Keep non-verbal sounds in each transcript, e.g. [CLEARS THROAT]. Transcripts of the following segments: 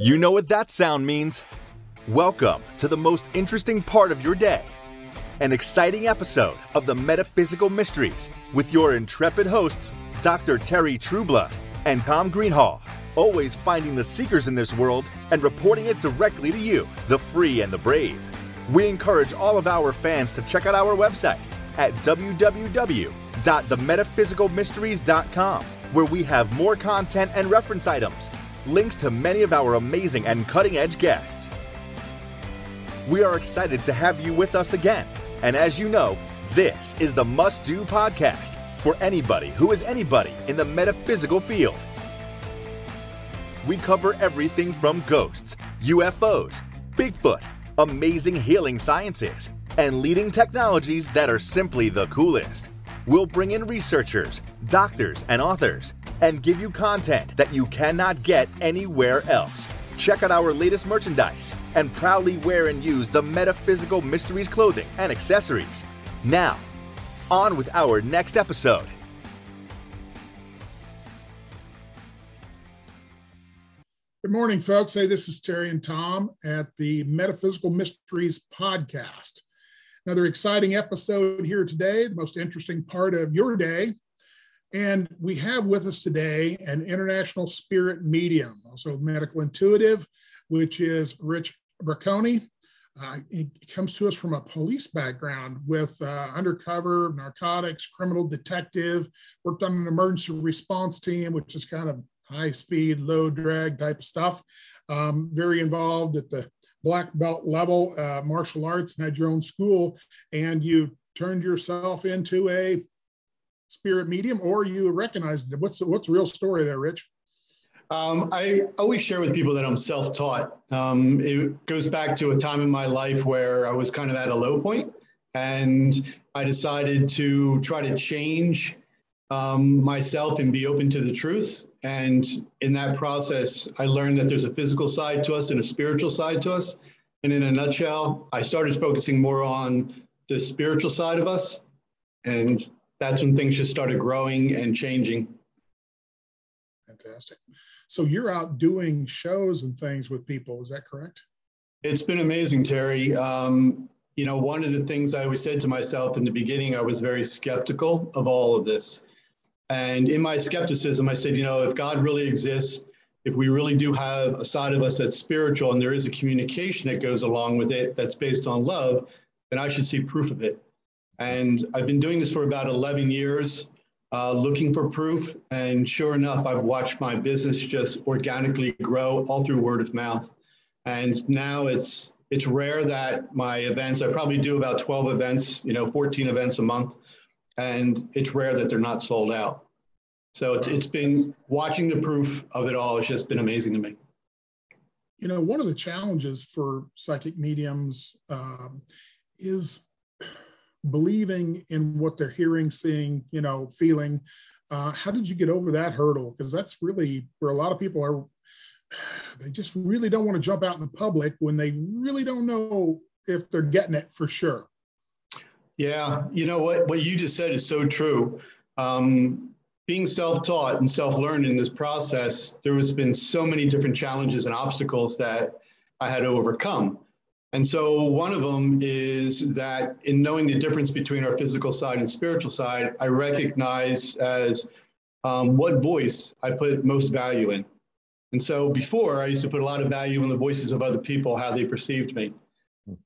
You know what that sound means. Welcome to the most interesting part of your day an exciting episode of the Metaphysical Mysteries with your intrepid hosts, Dr. Terry Trueblood and Tom Greenhall, always finding the seekers in this world and reporting it directly to you, the free and the brave. We encourage all of our fans to check out our website at www.themetaphysicalmysteries.com, where we have more content and reference items, links to many of our amazing and cutting edge guests. We are excited to have you with us again and as you know, this is the must do podcast for anybody who is anybody in the metaphysical field. We cover everything from ghosts, UFOs, Bigfoot, amazing healing sciences, and leading technologies that are simply the coolest. We'll bring in researchers, doctors, and authors and give you content that you cannot get anywhere else. Check out our latest merchandise and proudly wear and use the Metaphysical Mysteries clothing and accessories. Now, on with our next episode. Good morning, folks. Hey, this is Terry and Tom at the Metaphysical Mysteries podcast. Another exciting episode here today, the most interesting part of your day. And we have with us today an international spirit medium, also medical intuitive, which is Rich Braconi. Uh, he comes to us from a police background with uh, undercover narcotics, criminal detective, worked on an emergency response team, which is kind of high speed, low drag type of stuff. Um, very involved at the black belt level, uh, martial arts, and had your own school, and you turned yourself into a spirit medium, or you recognized it? What's what's the real story there, Rich? Um, I always share with people that I'm self-taught. Um, it goes back to a time in my life where I was kind of at a low point, and I decided to try to change um, myself and be open to the truth. And in that process, I learned that there's a physical side to us and a spiritual side to us. And in a nutshell, I started focusing more on the spiritual side of us, and that's when things just started growing and changing. Fantastic. So you're out doing shows and things with people, is that correct? It's been amazing, Terry. Um, you know, one of the things I always said to myself in the beginning, I was very skeptical of all of this. And in my skepticism, I said, you know, if God really exists, if we really do have a side of us that's spiritual and there is a communication that goes along with it that's based on love, then I should see proof of it. And I've been doing this for about 11 years, uh, looking for proof. And sure enough, I've watched my business just organically grow all through word of mouth. And now it's it's rare that my events, I probably do about 12 events, you know, 14 events a month. And it's rare that they're not sold out. So it's, it's been watching the proof of it all has just been amazing to me. You know, one of the challenges for psychic mediums um, is believing in what they're hearing, seeing, you know, feeling. Uh, how did you get over that hurdle? Because that's really where a lot of people are. [SIGHS] They just really don't want to jump out in the public when they really don't know if they're getting it for sure. Yeah, you know what what you just said is so true. Um, being self-taught and self-learned in this process, there has been so many different challenges and obstacles that I had to overcome. And so one of them is that in knowing the difference between our physical side and spiritual side, I recognize as um, what voice I put most value in. And so before, I used to put a lot of value in the voices of other people, how they perceived me.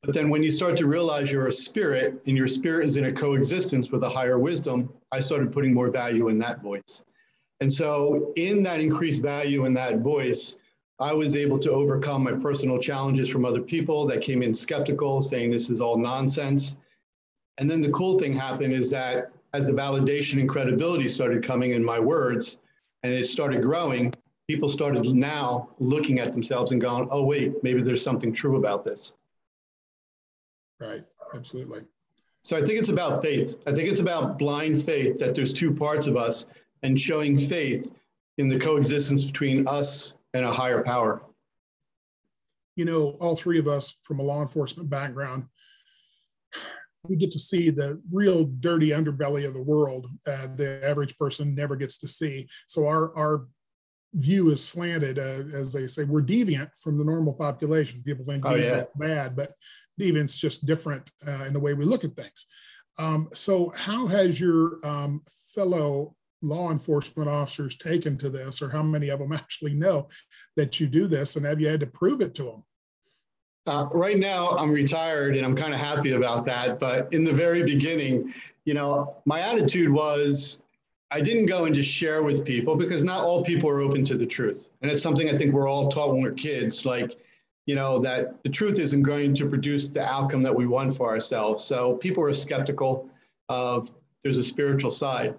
But then when you start to realize you're a spirit and your spirit is in a coexistence with a higher wisdom, I started putting more value in that voice. And so in that increased value in that voice, I was able to overcome my personal challenges from other people that came in skeptical, saying this is all nonsense. And then the cool thing happened is that as the validation and credibility started coming in my words and it started growing, people started now looking at themselves and going, oh, wait, maybe there's something true about this. Right, absolutely. So I think it's about faith. I think it's about blind faith that there's two parts of us and showing faith in the coexistence between us and a higher power. You know, all three of us from a law enforcement background, we get to see the real dirty underbelly of the world. Uh, the average person never gets to see. So our our view is slanted, uh, as they say, we're deviant from the normal population. People think oh, yeah. bad, but deviant's just different uh, in the way we look at things. Um, so, how has your um, fellow law enforcement officers taken to this, or how many of them actually know that you do this, and have you had to prove it to them? Uh, right now, I'm retired and I'm kind of happy about that. But in the very beginning, you know, my attitude was I didn't go and just share with people because not all people are open to the truth. And it's something I think we're all taught when we're kids, like, you know, that the truth isn't going to produce the outcome that we want for ourselves. So people are skeptical of there's a spiritual side.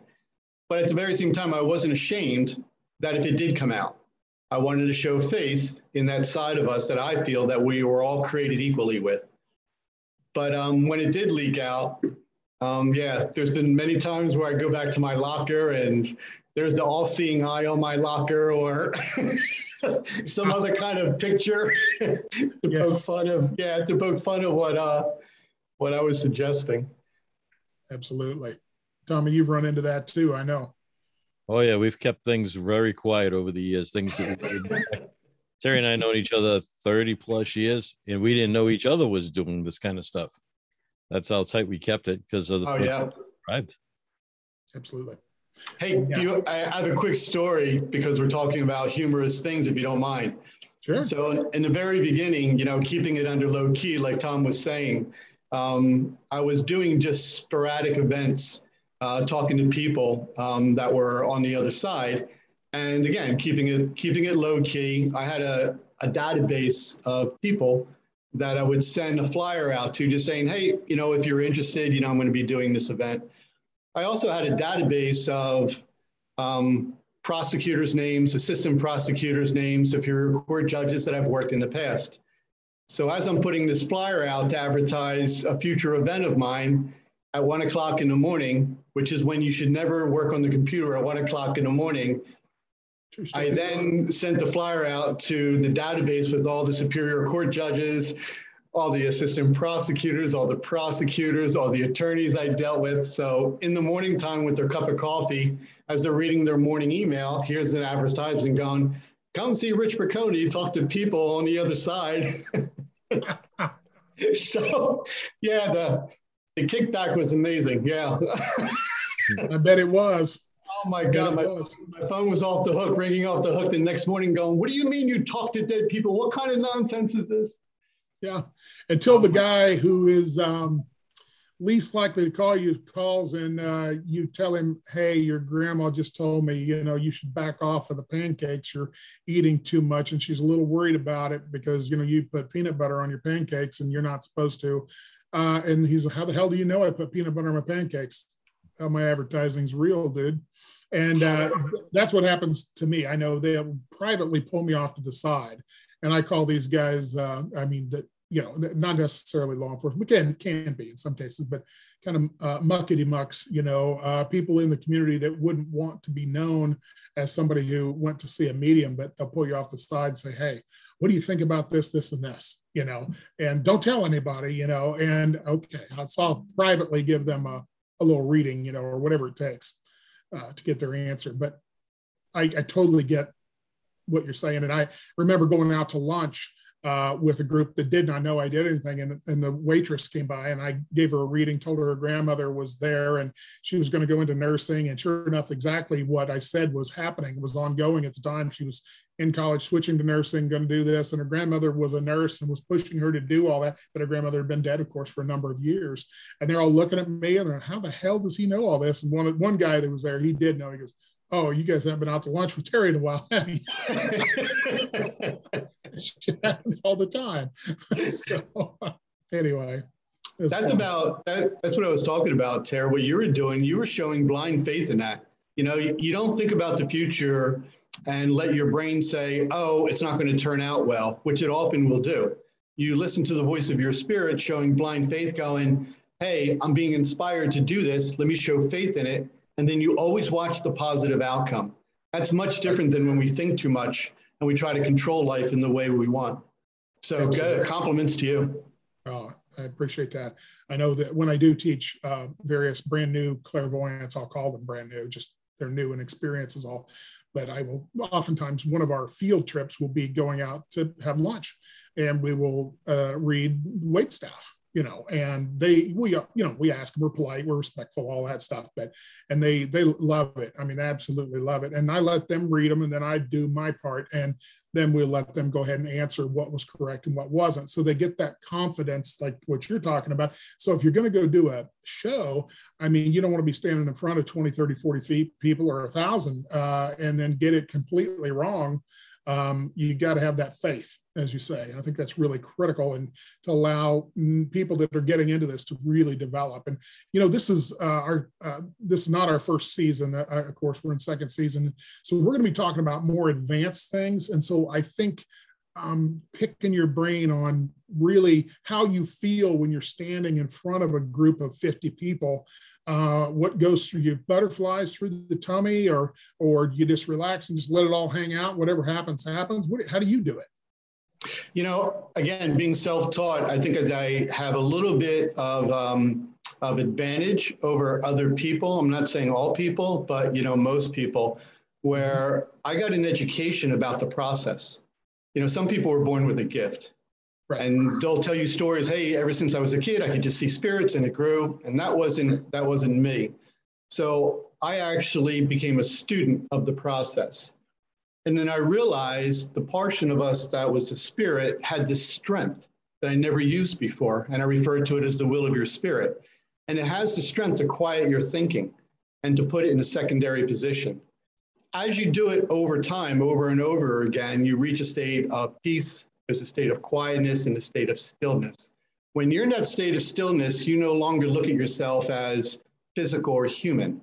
But at the very same time, I wasn't ashamed that if it did come out, I wanted to show faith in that side of us that I feel that we were all created equally with. But um, when it did leak out, um, yeah, there's been many times where I go back to my locker and there's the all-seeing eye on my locker or [LAUGHS] some other kind of picture [LAUGHS] to yes. poke fun of. Yeah, to poke fun of what uh, what I was suggesting. Absolutely, Tommy, you've run into that too. I know. Oh yeah, we've kept things very quiet over the years. Things that Terry and I known each other 30 plus years, and we didn't know each other was doing this kind of stuff. That's how tight we kept it because of the oh, yeah. right. Absolutely. Hey, yeah. you, I have a quick story because we're talking about humorous things, if you don't mind. Sure. So, in the very beginning, you know, keeping it under low key, like Tom was saying, um, I was doing just sporadic events, uh, talking to people um, that were on the other side, and again, keeping it keeping it low key. I had a, a database of people that I would send a flyer out to just saying, hey, you know, if you're interested, you know, I'm going to be doing this event. I also had a database of um, prosecutors' names, assistant prosecutors' names, superior court judges that I've worked in the past. So as I'm putting this flyer out to advertise a future event of mine at one o'clock in the morning, which is when you should never work on the computer at one o'clock in the morning, I then sent the flyer out to the database with all the superior court judges, all the assistant prosecutors, all the prosecutors, all the attorneys I dealt with. So in the morning time with their cup of coffee, as they're reading their morning email, here's an advertisement going, come see Rich Braconi, talk to people on the other side. [LAUGHS] so yeah, the, the kickback was amazing. Yeah. I bet it was. Oh my God, my, my phone was off the hook, ringing off the hook the next morning, going, What do you mean you talk to dead people? What kind of nonsense is this? Yeah. Until the guy who is um, least likely to call you calls and uh, you tell him, Hey, your grandma just told me, you know, you should back off of the pancakes. You're eating too much. And she's a little worried about it because, you know, you put peanut butter on your pancakes and you're not supposed to. Uh, and he's, How the hell do you know I put peanut butter on my pancakes? How my advertising's real, dude. And uh, that's what happens to me. I know they'll privately pull me off to the side, and I call these guys. Uh, I mean, that you know, not necessarily law enforcement, can can be in some cases, but kind of uh, muckety mucks. You know, uh, people in the community that wouldn't want to be known as somebody who went to see a medium, but they'll pull you off the side and say, "Hey, what do you think about this, this, and this?" You know, and don't tell anybody. You know, and okay, so I'll privately give them a a little reading, you know, or whatever it takes uh, to get their answer. But I, I, totally get what you're saying. And I remember going out to lunch uh, with a group that did not know I did anything. And, and the waitress came by and I gave her a reading, told her her grandmother was there and she was going to go into nursing. And sure enough, exactly what I said was happening was ongoing at the time. She was in college, switching to nursing, going to do this. And her grandmother was a nurse and was pushing her to do all that. But her grandmother had been dead, of course, for a number of years. And they're all looking at me and how the hell does he know all this? And one, one guy that was there, he did know. He goes, oh, you guys haven't been out to lunch with Terry in a while, have you? [LAUGHS] Happens all the time. [LAUGHS] so anyway. That's fun. about that, that's what I was talking about, Terry. What you were doing, you were showing blind faith in that. You know, you, you don't think about the future and let your brain say, oh, it's not going to turn out well, which it often will do. You listen to the voice of your spirit showing blind faith, going, hey, I'm being inspired to do this. Let me show faith in it and then you always watch the positive outcome. That's much different than when we think too much and we try to control life in the way we want. So, good compliments to you. Oh, I appreciate that. I know that when I do teach uh, various brand new clairvoyants, I'll call them brand new, just they're new and experience is all. But I will oftentimes one of our field trips will be going out to have lunch, and we will uh, read wait staff you know, and they we you know we ask them, we're polite, we're respectful, all that stuff, but and they they love it. I mean, absolutely love it. And I let them read them, and then I do my part, and then we'll let them go ahead and answer what was correct and what wasn't. So they get that confidence, like what you're talking about. So if you're going to go do a show, I mean, you don't want to be standing in front of 20, 30, 40 feet people or a thousand, uh, and then get it completely wrong um, you got to have that faith, as you say. I think that's really critical, and to allow people that are getting into this to really develop. And you know, this is uh, our uh, this is not our first season. Uh, of course, we're in second season, so we're going to be talking about more advanced things. And so I think um, picking your brain on really how you feel when you're standing in front of a group of 50 people. Uh, what goes through you butterflies through the tummy or or you just relax and just let it all hang out? Whatever happens happens. What, how do you do it? You know again being self-taught i think that i have a little bit of um, of advantage over other people. I'm not saying all people but you know most people where i got an education about the process you know some people were born with a gift Right. And they'll tell you stories. Hey, ever since I was a kid, I could just see spirits, and it grew. And that wasn't that wasn't me. So I actually became a student of the process. And then I realized the portion of us that was a spirit had this strength that I never used before. And I referred to it as the will of your spirit. And it has the strength to quiet your thinking and to put it in a secondary position. As you do it over time, over and over again, you reach a state of peace there's a state of quietness and a state of stillness. When you're in that state of stillness, you no longer look at yourself as physical or human.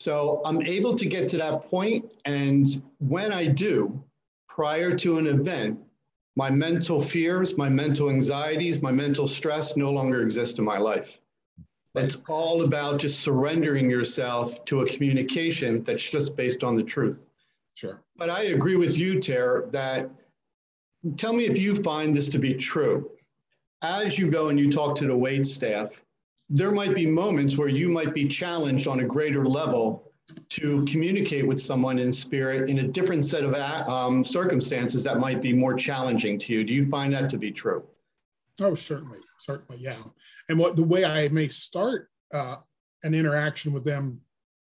So I'm able to get to that point, and when I do, prior to an event, my mental fears, my mental anxieties, my mental stress no longer exist in my life. It's all about just surrendering yourself to a communication that's just based on the truth. Sure. But I agree with you, Ter, that Tell me if you find this to be true. As you go and you talk to the wait staff, there might be moments where you might be challenged on a greater level to communicate with someone in spirit in a different set of um, circumstances that might be more challenging to you. Do you find that to be true? Oh, certainly, certainly, yeah. And what the way I may start uh, an interaction with them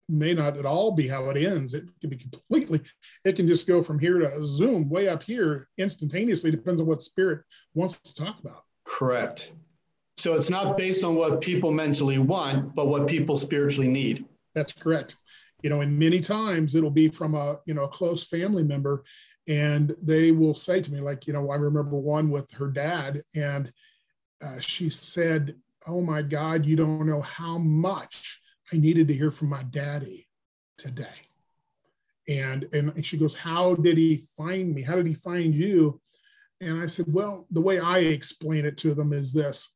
may not at all be how it ends. It can be completely, it can just go from here to Zoom way up here instantaneously, depends on what spirit wants to talk about. Correct. So it's not based on what people mentally want, but what people spiritually need. That's correct. You know, and many times it'll be from a, you know, a close family member and they will say to me, like, you know, I remember one with her dad and uh, she said, Oh my God, you don't know how much I needed to hear from my daddy today. And, and she goes, How did he find me? How did he find you? And I said, Well, the way I explain it to them is this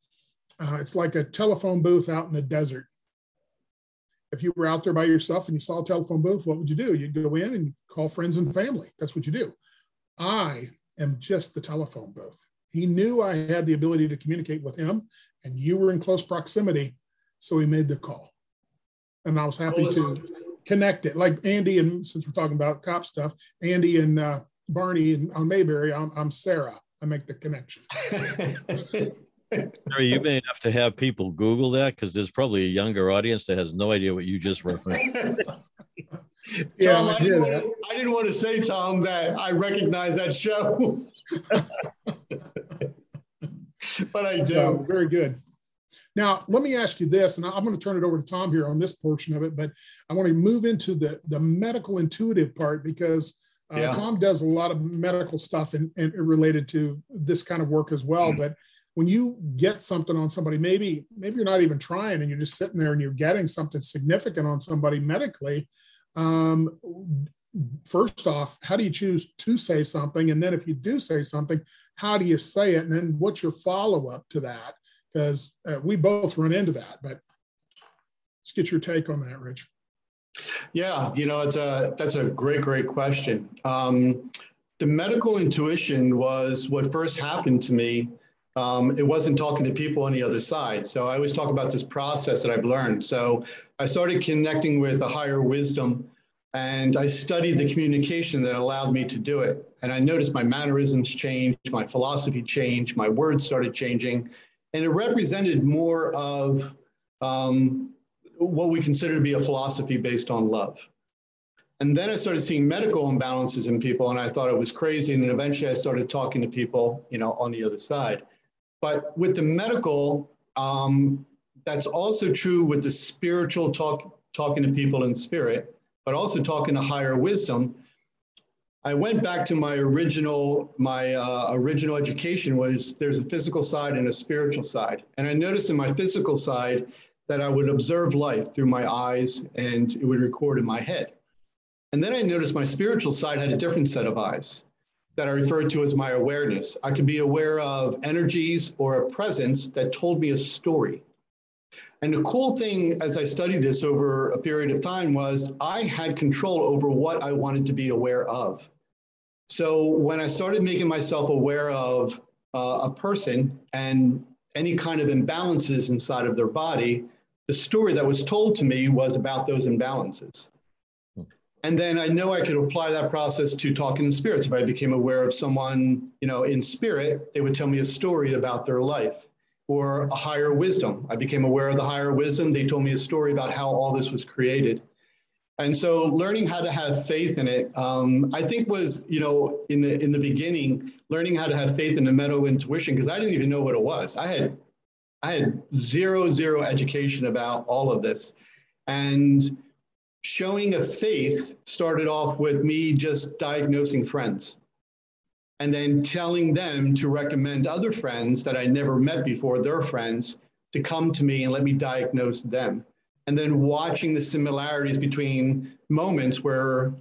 uh, it's like a telephone booth out in the desert. If you were out there by yourself and you saw a telephone booth, what would you do? You'd go in and call friends and family. That's what you do. I am just the telephone booth. He knew I had the ability to communicate with him, and you were in close proximity. So he made the call and I was happy to connect it. Like Andy, and since we're talking about cop stuff, Andy and uh, Barney and on Mayberry, I'm, I'm Sarah. I make the connection. [LAUGHS] Terry, you may have to have people Google that because there's probably a younger audience that has no idea what you just referenced. [LAUGHS] yeah, Tom, I, didn't want, I, didn't want, to say, Tom, that I recognize that show. [LAUGHS] but I do. So, very good. Now, let me ask you this, and I'm going to turn it over to Tom here on this portion of it, but I want to move into the, the medical intuitive part because uh, yeah. Tom does a lot of medical stuff and, related to this kind of work as well. Mm-hmm. But when you get something on somebody, maybe maybe you're not even trying, and you're just sitting there and you're getting something significant on somebody medically. Um, first off, how do you choose to say something? And then if you do say something, how do you say it? And then what's your follow up to that? because uh, we both run into that. But let's get your take on that, Rich. Yeah, you know, it's a that's a great, great question. Um, the medical intuition was what first happened to me. Um, it wasn't talking to people on the other side. So I always talk about this process that I've learned. So I started connecting with a higher wisdom And I studied the communication that allowed me to do it. And I noticed my mannerisms changed, my philosophy changed, my words started changing. And it represented more of um, what we consider to be a philosophy based on love. And then I started seeing medical imbalances in people, and I thought it was crazy. And then eventually I started talking to people, you know, on the other side. But with the medical, um, that's also true with the spiritual talk, talking to people in spirit, but also talking to higher wisdom. I went back to my original, my uh, original education was there's a physical side and a spiritual side. And I noticed in my physical side that I would observe life through my eyes and it would record in my head. And then I noticed my spiritual side had a different set of eyes that I referred to as my awareness. I could be aware of energies or a presence that told me a story. And the cool thing as I studied this over a period of time was I had control over what I wanted to be aware of. So when I started making myself aware of uh, a person and any kind of imbalances inside of their body, the story that was told to me was about those imbalances. And then I know I could apply that process to talking in spirits. If I became aware of someone, you know, in spirit, they would tell me a story about their life or a higher wisdom. I became aware of the higher wisdom. They told me a story about how all this was created. And so learning how to have faith in it, um, I think was, you know, in the in the beginning, learning how to have faith in the meta intuition, because I didn't even know what it was. I had I had zero, zero education about all of this. And showing a faith started off with me just diagnosing friends and then telling them to recommend other friends that I never met before, their friends, to come to me and let me diagnose them. And then watching the similarities between moments where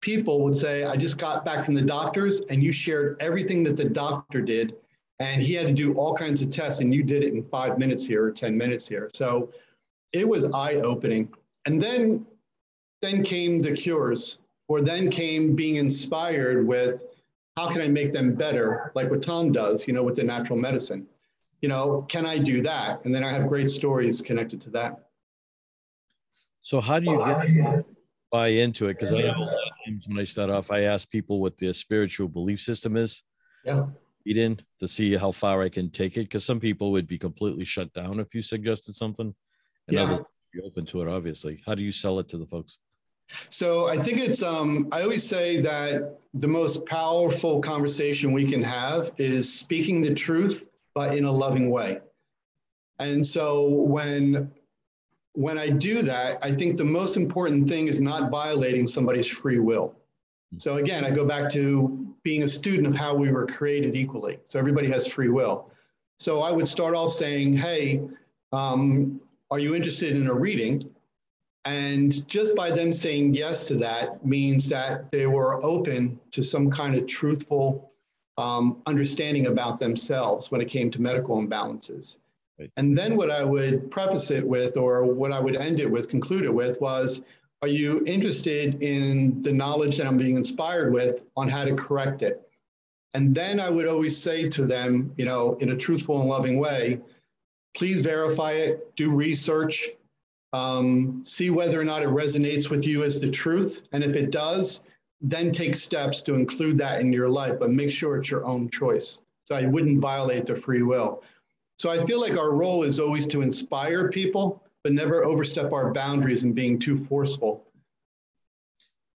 people would say, I just got back from the doctors and you shared everything that the doctor did. And he had to do all kinds of tests and you did it in five minutes here or 10 minutes here. So it was eye opening. And then then came the cures, or then came being inspired with how can I make them better, like what Tom does, you know, with the natural medicine. You know, can I do that? And then I have great stories connected to that. So how do you get uh, buy into it? Because I know a lot of times when I start off, I ask people what their spiritual belief system is. Yeah. Eat in to see how far I can take it. Because some people would be completely shut down if you suggested something, and Yeah. others would be open to it. Obviously, how do you sell it to the folks? So I think it's, um, I always say that the most powerful conversation we can have is speaking the truth, but in a loving way. And so when, when I do that, I think the most important thing is not violating somebody's free will. So again, I go back to being a student of how we were created equally. So everybody has free will. So I would start off saying, hey, um, are you interested in a reading? And just by them saying yes to that means that they were open to some kind of truthful um, understanding about themselves when it came to medical imbalances. Right. And then what I would preface it with, or what I would end it with, conclude it with, was Are you interested in the knowledge that I'm being inspired with on how to correct it? And then I would always say to them, you know, in a truthful and loving way, please verify it, do research, um, see whether or not it resonates with you as the truth. And if it does, then take steps to include that in your life, but make sure it's your own choice. So I wouldn't violate the free will. So I feel like our role is always to inspire people, but never overstep our boundaries and being too forceful.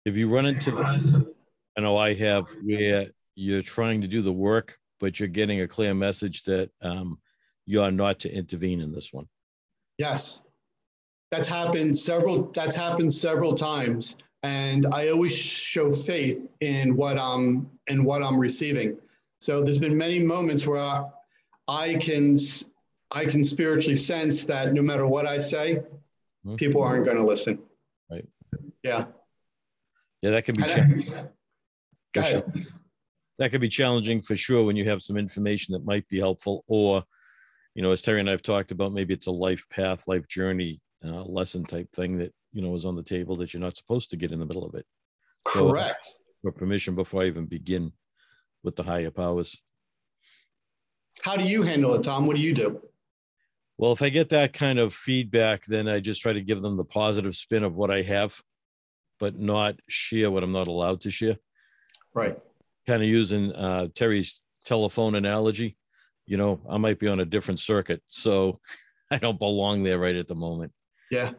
If you run into this, I know I have where you're trying to do the work, but you're getting a clear message that um, you are not to intervene in this one. Yes. That's happened several that's happened several times and I always show faith in what I'm in what I'm receiving. So there's been many moments where I, I can I can spiritually sense that no matter what I say, Mhm. people aren't going to listen. Right. Yeah. Yeah, that can be challenging. [LAUGHS] Ahead. that could be challenging for sure when you have some information that might be helpful or you know as terry and i've talked about maybe it's a life path life journey uh, lesson type thing that you know is on the table that you're not supposed to get in the middle of it So- Correct. for permission before i even begin with the higher powers How do you handle it, Tom? What do you do? well if i get that kind of feedback then i just try to give them the positive spin of what i have but not share what I'm not allowed to share. Right. Kind of using uh, Terry's telephone analogy. You know, I might be on a different circuit, so [LAUGHS] I don't belong there right at the moment. Yeah.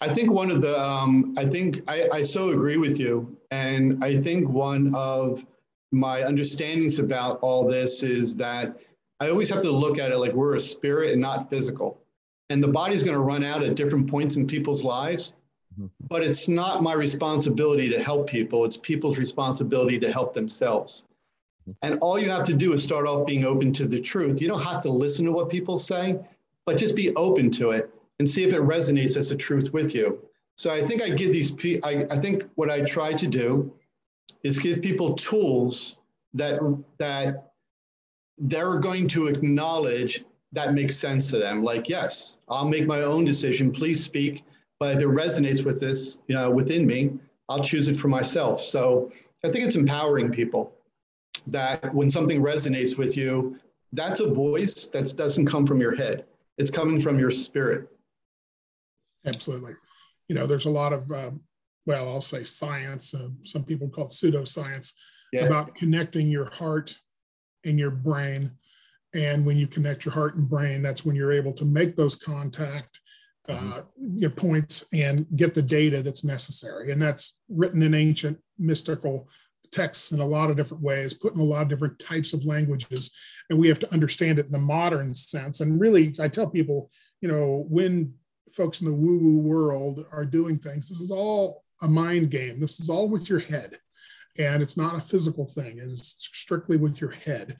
I think one of the, um, I think I, I so agree with you. And I think one of my understandings about all this is that I always have to look at it like we're a spirit and not physical. And the body's going to run out at different points in people's lives. Mm-hmm. But it's not my responsibility to help people, it's people's responsibility to help themselves. Mm-hmm. And all you have to do is start off being open to the truth. You don't have to listen to what people say, but just be open to it and see if it resonates as a truth with you. So I think I give these, I, I think what I try to do is give people tools that, that they're going to acknowledge that makes sense to them. Like, yes, I'll make my own decision. Please speak. But if it resonates with this, you know, within me, I'll choose it for myself. So I think it's empowering people that when something resonates with you, that's a voice that doesn't come from your head. It's coming from your spirit. Absolutely. You know, there's a lot of, um, well, I'll say science, uh, some people call it pseudoscience, yeah. about connecting your heart and your brain. And when you connect your heart and brain, that's when you're able to make those contact uh, mm-hmm. points and get the data that's necessary. And that's written in ancient mystical texts in a lot of different ways, put in a lot of different types of languages. And we have to understand it in the modern sense. And really, I tell people, you know, when folks in the woo woo world are doing things, this is all a mind game. This is all with your head. And it's not a physical thing, it is strictly with your head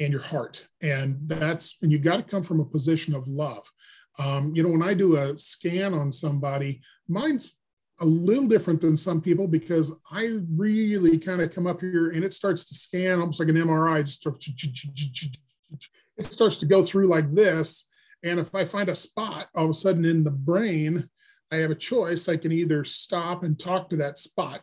and your heart. And that's, and you got to come from a position of love. Um, you know, when I do a scan on somebody, mine's a little different than some people because I really kind of come up here and it starts to scan almost like an MRI. Just it starts to go through like this. And if I find a spot all of a sudden in the brain, I have a choice. I can either stop and talk to that spot,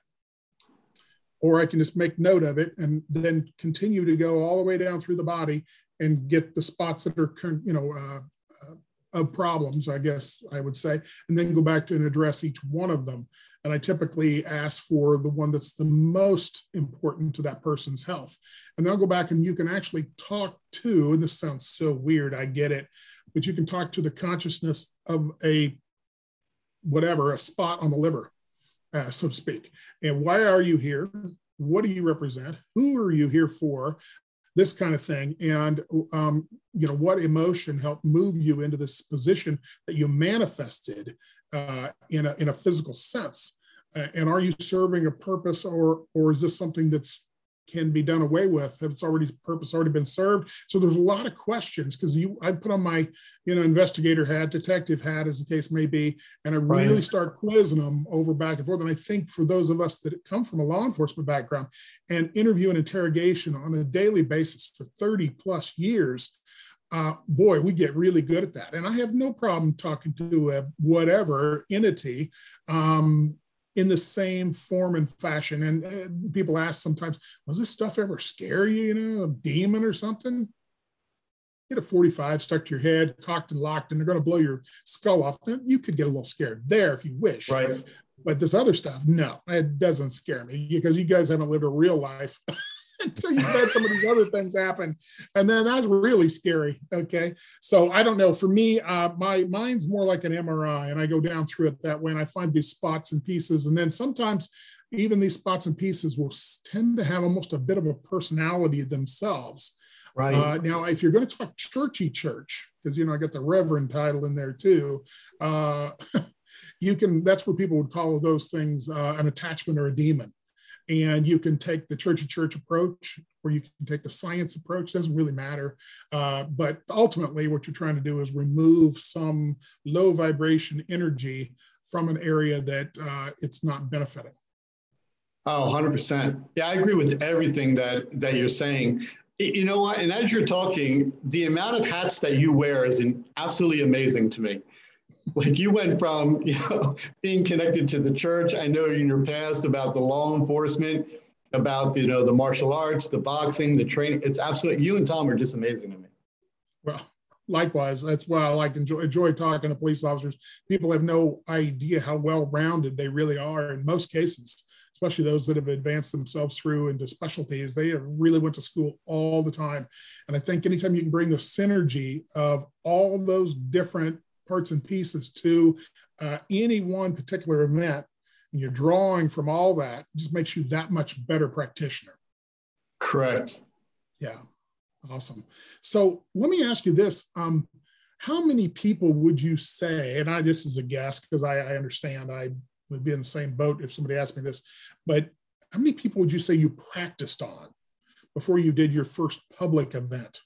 or I can just make note of it and then continue to go all the way down through the body and get the spots that are, you know, uh, uh, of problems, I guess I would say, and then go back and address each one of them. And I typically ask for the one that's the most important to that person's health. And then I'll go back and you can actually talk to, and this sounds so weird, I get it, but you can talk to the consciousness of a whatever, a spot on the liver, uh, so to speak. And why are you here? What do you represent? Who are you here for? This kind of thing. And um, you know what emotion helped move you into this position that you manifested uh, in, a, in a physical sense? Uh, and are you serving a purpose or or is this something that's can be done away with if it's already purpose already been served. So there's a lot of questions because you i put on my you know investigator hat detective hat as the case may be and i really start quizzing them over back and forth. And i think for those of us that come from a law enforcement background and interview and interrogation on a daily basis for 30 plus years uh, boy, we get really good at that. And I have no problem talking to a whatever entity um, in the same form and fashion. And uh, people ask sometimes, was this stuff ever scare you, you know, a demon or something? Get a 45 stuck to your head, cocked and locked, and they're going to blow your skull off. You could get a little scared there if you wish. Right. But this other stuff, no, it doesn't scare me because you guys haven't lived a real life. [LAUGHS] until you've had some of these other things happen. And then that's really scary. Okay. So I don't know. For me, uh, my mine's more like an MRI, and I go down through it that way. And I find these spots and pieces. And then sometimes even these spots and pieces will tend to have almost a bit of a personality themselves. Right. Uh, now, if you're going to talk churchy church, because you know I got the reverend title in there too, uh, [LAUGHS] you can. That's what people would call those things uh, an attachment or a demon and you can take the church to church approach or you can take the science approach doesn't really matter. Uh, but ultimately what you're trying to do is remove some low vibration energy from an area that uh, it's not benefiting. Oh 100% yeah i agree with everything that that you're saying. You know what? And as you're talking the amount of hats that you wear is absolutely amazing to me like you went from [LAUGHS] you know being connected to the church i know in your past about the law enforcement about you know the martial arts the boxing the training it's absolutely you and tom are just amazing to me well likewise. That's why I like enjoy, enjoy talking to police officers. People have no idea how well rounded they really are in most cases, especially those that have advanced themselves through into specialties. They really went to school all the time. And I think anytime you can bring the synergy of all those different parts and pieces to uh, any one particular event, and you're drawing from all that, just makes you that much better practitioner. Correct. Yeah. Awesome. So let me ask you this. Um, how many people would you say, and I this is a guess because I, I understand I would be in the same boat if somebody asked me this, but how many people would you say you practiced on before you did your first public event?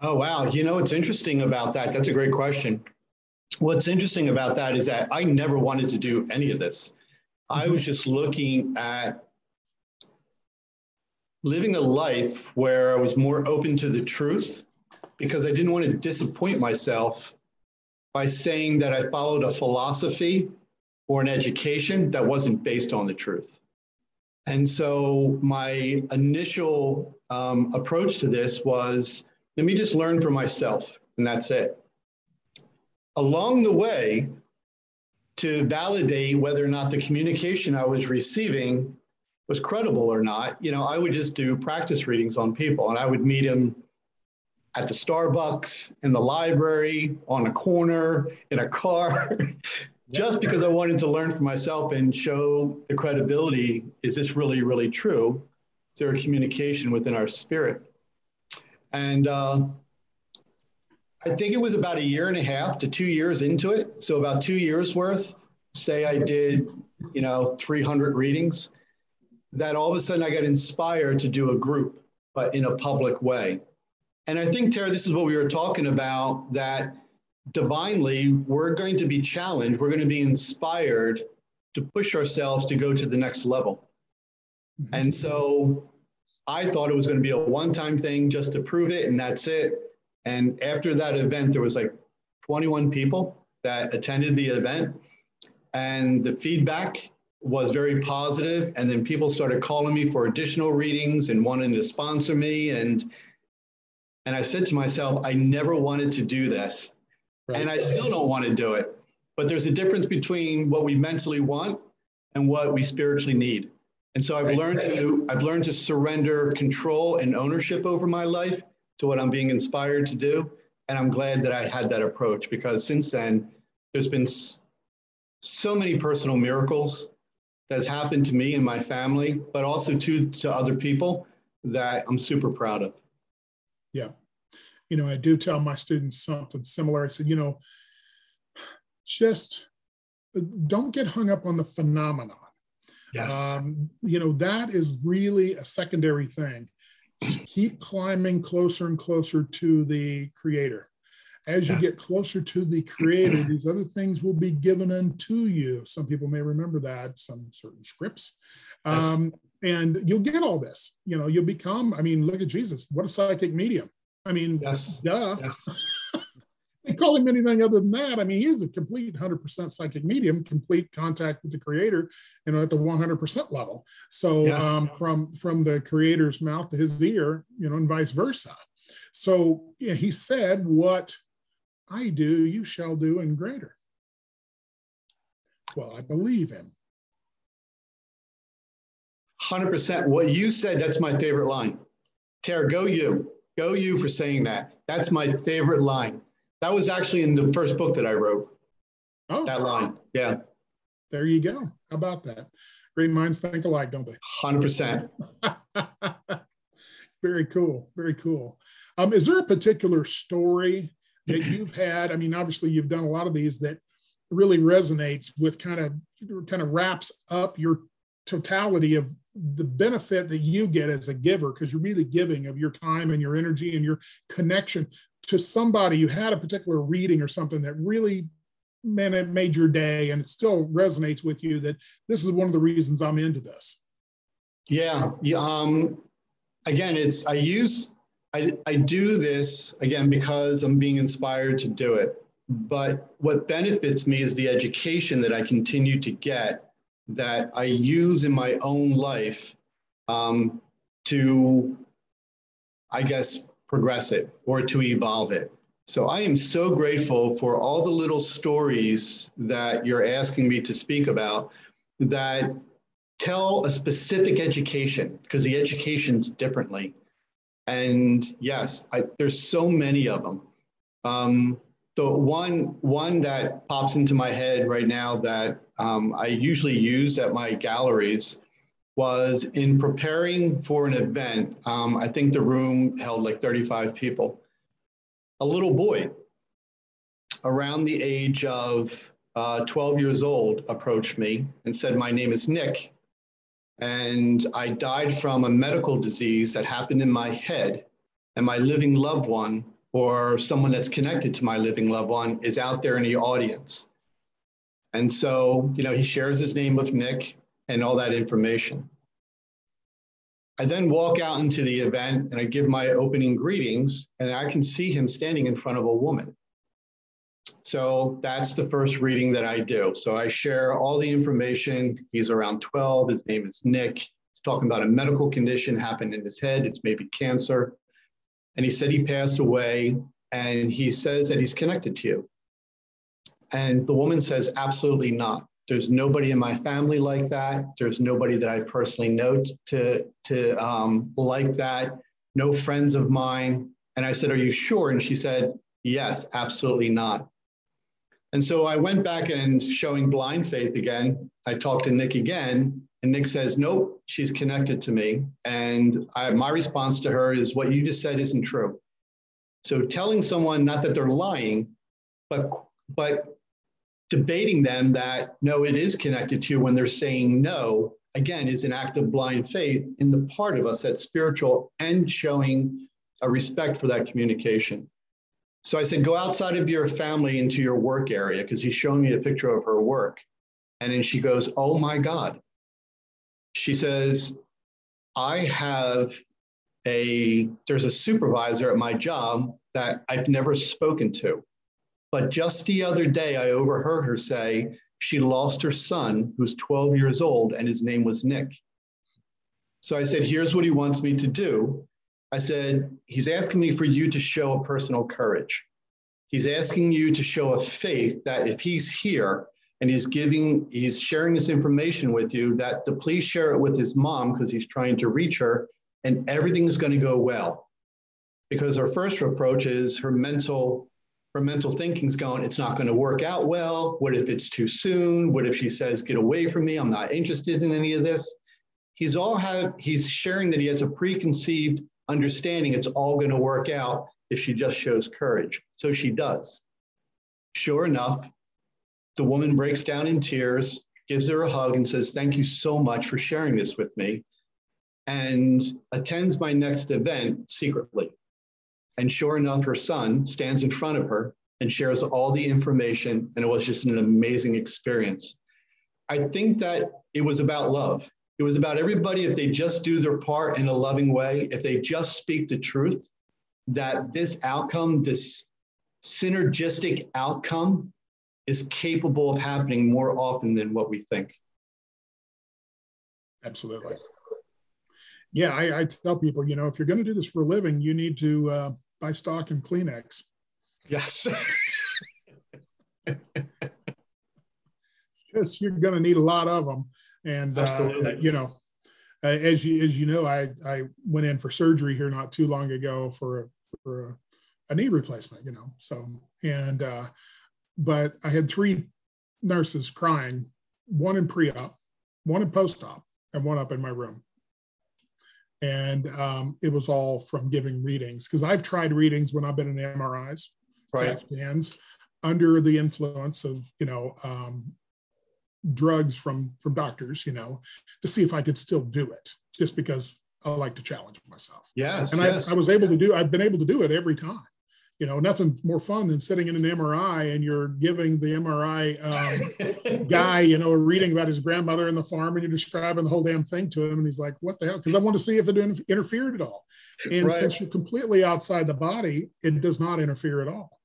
Oh, wow. You know what's interesting about that? That's a great question. What's interesting about that is that I never wanted to do any of this. I mm-hmm. was just looking at living a life where I was more open to the truth because I didn't want to disappoint myself by saying that I followed a philosophy or an education that wasn't based on the truth. And so my initial um, approach to this was let me just learn for myself, and that's it. Along the way, to validate whether or not the communication I was receiving was credible or not, you know, I would just do practice readings on people and I would meet them at the Starbucks, in the library, on a corner, in a car, [LAUGHS] just because I wanted to learn for myself and show the credibility. Is this really, really true? Is there a communication within our spirit? And uh, I think it was about a year and a half to two years into it. So about two years worth, say I did, you know, 300 readings that all of a sudden I got inspired to do a group, but in a public way. And I think, Tara, this is what we were talking about that divinely, we're going to be challenged, we're going to be inspired to push ourselves to go to the next level. Mm-hmm. And so I thought it was going to be a one time thing just to prove it, and that's it. And after that event, there was like 21 people that attended the event. And the feedback was very positive. and then people started calling me for additional readings and wanting to sponsor me and and i said to myself i never wanted to do this right. and i still don't want to do it but there's a difference between what we mentally want and what we spiritually need and so i've learned to i've learned to surrender control and ownership over my life to what i'm being inspired to do and i'm glad that i had that approach because since then there's been so many personal miracles that's happened to me and my family, but also to, to other people that I'm super proud of. Yeah. You know, I do tell my students something similar. I said, you know, just uh, don't get hung up on the phenomenon. Yes. Um, you know, that is really a secondary thing. Keep climbing closer and closer to the creator as you get closer to the creator, these other things will be given unto you. Some people may remember that, some certain scripts. Um, and you'll get all this. You know, you'll become, I mean, look at Jesus. What a psychic medium. I mean, yes. duh. Yes. They call him anything other than that. I mean, he is a complete 100% psychic medium, complete contact with the creator, you know, at the 100% level. So yes. um, from from the creator's mouth to his ear, you know, and vice versa. So yeah, he said what I do, you shall do, and greater. Well, I believe him. 100%. What you said, that's my favorite line. Tara, go you. Go you for saying that. That's my favorite line. That was actually in the first book that I wrote. Oh, that line. Yeah. There you go. How about that? Great minds think alike, don't they? 100%. [LAUGHS] Very cool. Very cool. Um, is there a particular story that [CLEARS THROAT] you've had? I mean, obviously you've done a lot of these that really resonates with kind of kind of wraps up your totality of the benefit that you get as a giver because you're really giving of your time and your energy and your connection to somebody you had a particular reading or something that really man it made your day and it still resonates with you that this is one of the reasons i'm into this yeah, um again it's i use I, I do this again because I'm being inspired to do it. But what benefits me is the education that I continue to get that I use in my own life um, to, I guess, progress it or to evolve it. So I am so grateful for all the little stories that you're asking me to speak about that tell a specific education because the education's differently. And yes, I, there's so many of them. Um, the one one that pops into my head right now that um, I usually use at my galleries was in preparing for an event. Um, I think the room held like 35 people. A little boy around the age of uh, 12 years old approached me and said, My name is Nick, and I died from a medical disease that happened in my head, and my living loved one or someone that's connected to my living loved one is out there in the audience. And so, you know, he shares his name with Nick and all that information. I then walk out into the event and I give my opening greetings, and I can see him standing in front of a woman. So that's the first reading that I do. So I share all the information. He's around 12. His name is Nick. He's talking about a medical condition happened in his head. It's maybe cancer. And he said he passed away. And he says that he's connected to you. And the woman says, absolutely not. There's nobody in my family like that. There's nobody that I personally know to, to um, like that. No friends of mine. And I said, Are you sure? And she said, Yes, absolutely not. And so I went back and showing blind faith again. I talked to Nick again, and Nick says, Nope, she's connected to me. And I, my response to her is, What you just said isn't true. So telling someone not that they're lying, but but debating them that no, it is connected to when they're saying no, again, is an act of blind faith in the part of us that's spiritual and showing a respect for that communication. So I said, go outside of your family into your work area because he's showing me a picture of her work. And then she goes, oh my God. She says, I have a, there's a supervisor at my job that I've never spoken to. But just the other day, I overheard her say she lost her son, who's 12 years old, and his name was Nick. So I said, Here's what he wants me to do. I said, He's asking me for you to show a personal courage. He's asking you to show a faith that if he's here and he's giving, he's sharing this information with you, that to please share it with his mom because he's trying to reach her and everything's going to go well. Because her first approach is her mental her mental thinking's going, it's not going to work out well. What if it's too soon? What if she says, get away from me? I'm not interested in any of this. He's all have he's sharing that he has a preconceived understanding it's all going to work out if she just shows courage. So she does. Sure enough, the woman breaks down in tears, gives her a hug, and says, Thank you so much for sharing this with me, and attends my next event secretly. And sure enough, her son stands in front of her and shares all the information. And it was just an amazing experience. I think that it was about love. It was about everybody, if they just do their part in a loving way, if they just speak the truth, that this outcome, this synergistic outcome, is capable of happening more often than what we think. Absolutely. Yeah, I, I tell people, you know, if you're going to do this for a living, you need to uh, buy stock in Kleenex. Yes. [LAUGHS] Because you're going to need a lot of them. And, uh, you know, uh, as you as you know, I I went in for surgery here not too long ago for a, for a, a knee replacement. You know, so and uh, but I had three nurses crying, one in pre-op, one in post-op, and one up in my room and um, it was all from giving readings because I've tried readings when I've been in MRIs, right. scans, under the influence of you know um, drugs from from doctors, you know, to see if I could still do it, just because I like to challenge myself. Yes, and yes. I, I was able to do. I've been able to do it every time you know, nothing more fun than sitting in an MRI and you're giving the MRI um, [LAUGHS] guy, you know, reading about his grandmother and the farm, and you're describing the whole damn thing to him, and he's like, "What the hell?" Because I want to see if it interfered at all. And right. since you're completely outside the body, it does not interfere at all,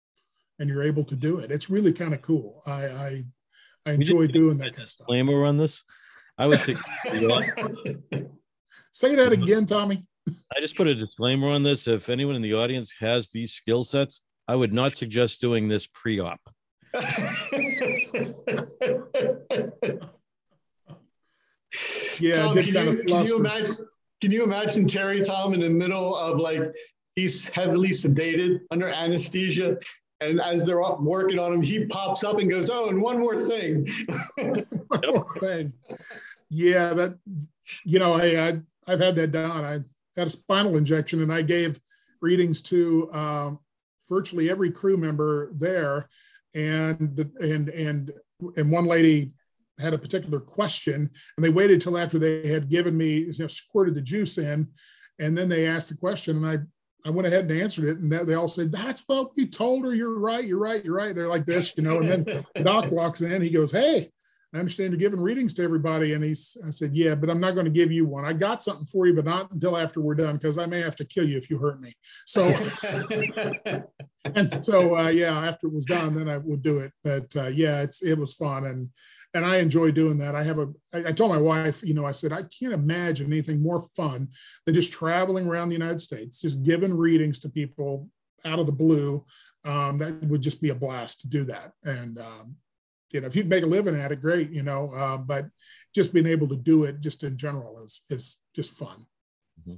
and you're able to do it. It's really kind of cool. I I, I enjoy doing that kind of stuff. Disclaimer on this, I would say. [LAUGHS] say that again, Tommy. I just put a disclaimer on this. If anyone in the audience has these skill sets, I would not suggest doing this pre-op. [LAUGHS] Yeah, Tom, can, kind you, of can you imagine? Can you imagine Terry Tom in the middle of like he's heavily sedated under anesthesia, and as they're working on him, he pops up and goes, "Oh, and one more thing." One more thing. Yeah, that you know, hey, I I've had that done. I had a spinal injection, and I gave readings to um, virtually every crew member there, and the and and and one lady had a particular question, and they waited till after they had given me you know squirted the juice in, and then they asked the question, and I. I went ahead and answered it, and they all said, "That's what we told her. You're right. You're right. You're right." They're like this, you know. And then the doc walks in. He goes, "Hey, I understand you're giving readings to everybody. And he's, I said, yeah, but I'm not going to give you one. I got something for you, but not until after we're done, because I may have to kill you if you hurt me. So, [LAUGHS] and so, uh, yeah, after it was done, then I would do it. But uh, yeah, it's, it was fun. And, and I enjoy doing that. I have a, I, I told my wife, you know, I said, I can't imagine anything more fun than just traveling around the United States, just giving readings to people out of the blue. Um, that would just be a blast to do that. And, um, you know, if you'd make a living at it, great, you know, uh, but just being able to do it just in general is, is just fun.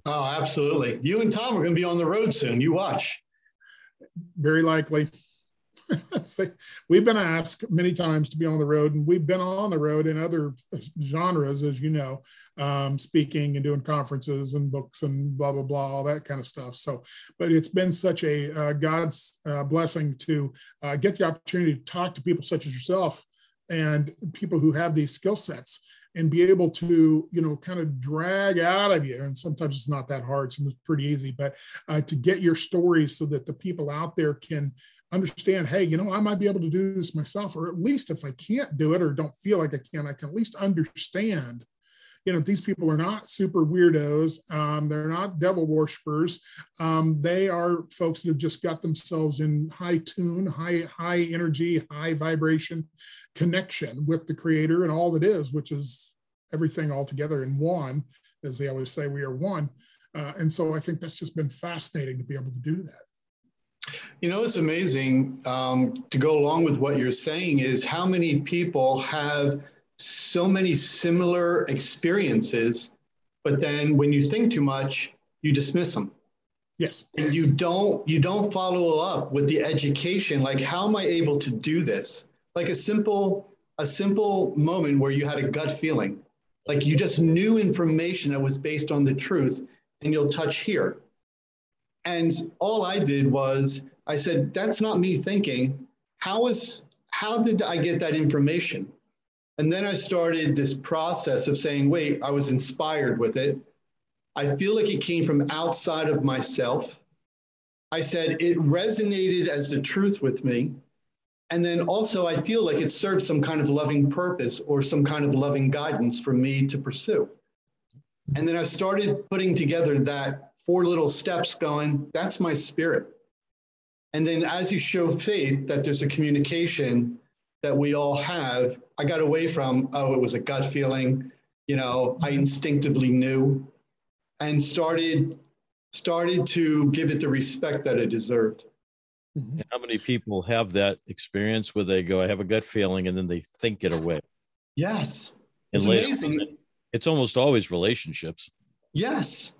oh, absolutely. You and Tom are going to be on the road soon. You watch. Very likely. [LAUGHS] we've been asked many times to be on the road, and we've been on the road in other genres, as you know, um, speaking and doing conferences and books and blah blah blah, all that kind of stuff. So, but it's been such a uh, God's uh, blessing to uh, get the opportunity to talk to people such as yourself and people who have these skill sets and be able to you know kind of drag out of you and sometimes it's not that hard sometimes it's pretty easy but uh, to get your story so that the people out there can understand hey you know i might be able to do this myself or at least if i can't do it or don't feel like i can i can at least understand you know these people are not super weirdos um, they're not devil worshippers um, they are folks that have just got themselves in high tune high high energy high vibration connection with the creator and all that is which is everything all together in one as they always say we are one. Uh, and so i think that's just been fascinating to be able to do that You know, it's amazing um, to go along with what you're saying is how many people have so many similar experiences, but then when you think too much, you dismiss them. yes And you don't you don't follow up with the education like how am I able to do this? Like a simple a simple moment where you had a gut feeling. Like you just knew information that was based on the truth and you'll touch here. And all I did was I said, that's not me thinking. How is how did I get that information? And then I started this process of saying, wait, I was inspired with it. I feel like it came from outside of myself. I said it resonated as the truth with me. And then also, I feel like it serves some kind of loving purpose or some kind of loving guidance for me to pursue. And then I started putting together that four little steps going, that's my spirit. And then as you show faith that there's a communication that we all have, I got away from, oh, it was a gut feeling, you know, I instinctively knew and started started to give it the respect that it deserved. And how many people have that experience where they go, I have a gut feeling, and then they think it away? Yes. And It's amazing. on, it's almost always relationships, Yes.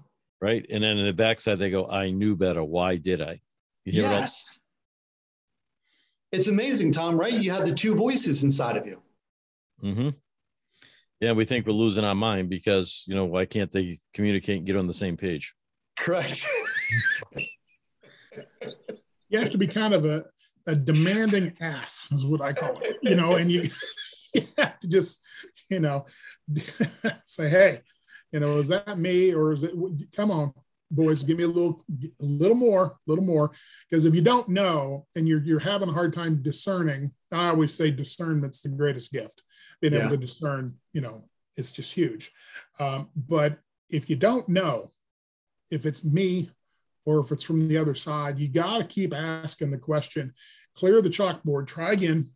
Right? And then in the backside, they go, I knew better. Why did I? You hear it Yes. It's amazing, Tom, right? You have the two voices inside of you. Mm-hmm. Yeah, we think we're losing our mind because, you know, why can't they communicate and get on the same page? Correct. [LAUGHS] you have to be kind of a, a demanding ass is what I call it, you know, and you, [LAUGHS] you have to just, you know, [LAUGHS] say, hey, you know, is that me or is it, come on, boys, give me a little, a little more, a little more. Because if you don't know and you're, you're having a hard time discerning, I always say discernment's the greatest gift. Being Yeah. able to discern, you know, it's just huge. Um, but if you don't know if it's me or if it's from the other side, you got to keep asking the question, clear the chalkboard, try again.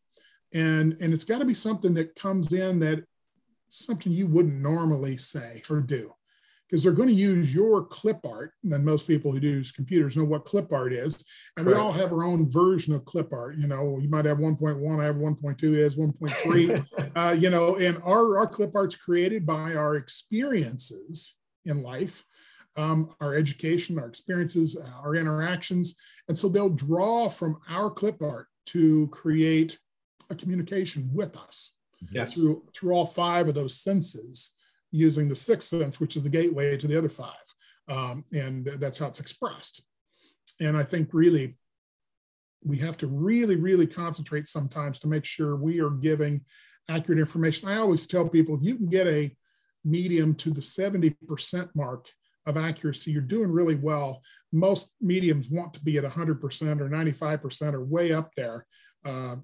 And, and it's got to be something that comes in that something you wouldn't normally say or do. because they're going to use your clip art. And most people who use computers know what clip art is. And we all have our own version of clip art. You know, you might have 1.1, I have 1.2, is 1.3. uh, you know, and our, our clip art's created by our experiences in life. Um, our education, our experiences, our interactions. And so they'll draw from our clip art to create a communication with us yes. through, through all five of those senses using the sixth sense, which is the gateway to the other five. Um, and that's how it's expressed. And I think really we have to really, really concentrate sometimes to make sure we are giving accurate information. I always tell people if you can get a medium to the 70% mark of accuracy, you're doing really well. Most mediums want to be at 100% or 95% or way up there uh,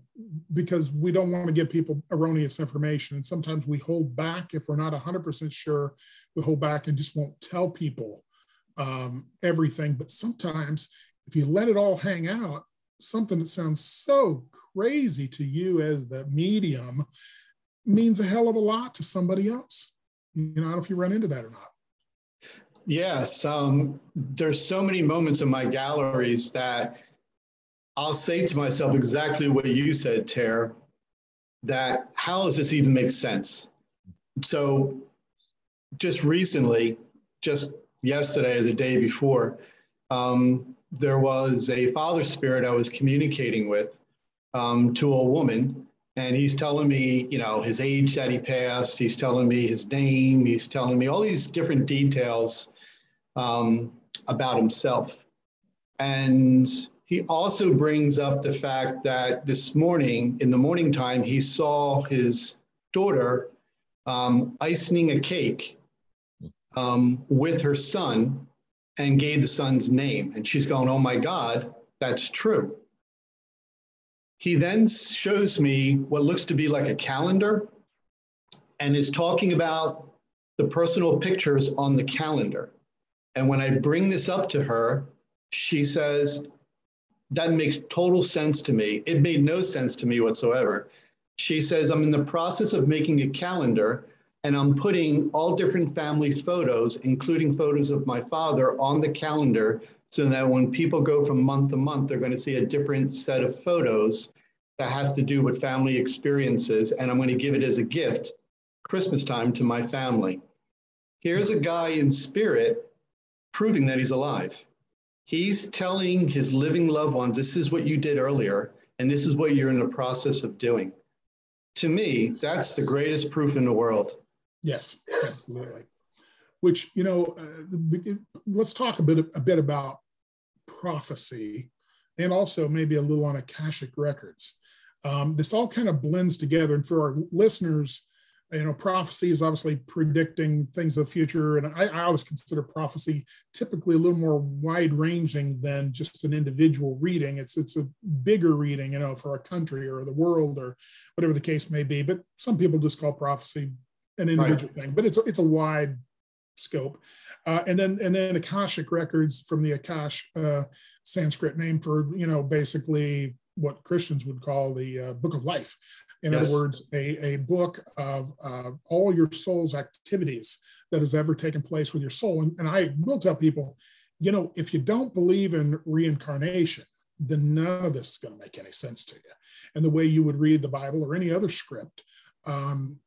because we don't want to give people erroneous information. And sometimes we hold back if we're not 100% sure, we hold back and just won't tell people um, everything. But sometimes if you let it all hang out, something that sounds so crazy to you as the medium means a hell of a lot to somebody else. You know, I don't know if you run into that or not. Yes, um, there's so many moments in my galleries that I'll say to myself exactly what you said, Ter, that how does this even make sense? So just recently, just yesterday or the day before, um, there was a father spirit I was communicating with um, to a woman, and he's telling me, you know, his age that he passed. He's telling me his name. He's telling me all these different details um, about himself. And he also brings up the fact that this morning, in the morning time, he saw his daughter um, icing a cake um, with her son and gave the son's name. And she's going, Oh my God, that's true. He then shows me what looks to be like a calendar and is talking about the personal pictures on the calendar. And when I bring this up to her, she says, That makes total sense to me. It made no sense to me whatsoever. She says, I'm in the process of making a calendar and I'm putting all different family photos, including photos of my father, on the calendar so that when people go from month to month, they're going to see a different set of photos that has to do with family experiences. And I'm going to give it as a gift Christmas time to my family. Here's a guy in spirit proving that he's alive. He's telling his living loved ones, this is what you did earlier, and this is what you're in the process of doing. To me, that's the greatest proof in the world. Yes, absolutely. Which, you know, uh, let's talk a bit, a bit about prophecy and also maybe a little on Akashic records. Um, this all kind of blends together. And for our listeners, you know, prophecy is obviously predicting things of the future. And I, I, always consider prophecy typically a little more wide ranging than just an individual reading. It's it's a bigger reading, you know, for a country or the world or whatever the case may be. But some people just call prophecy an individual right. thing, but it's it's a wide scope. Uh, and then and then Akashic records from the Akash uh, Sanskrit name for you know basically what Christians would call the uh, book of life. In yes. other words, a, a book of uh, all your soul's activities that has ever taken place with your soul. And, and I will tell people, you know, if you don't believe in reincarnation, then none of this is going to make any sense to you. And the way you would read the Bible or any other script um,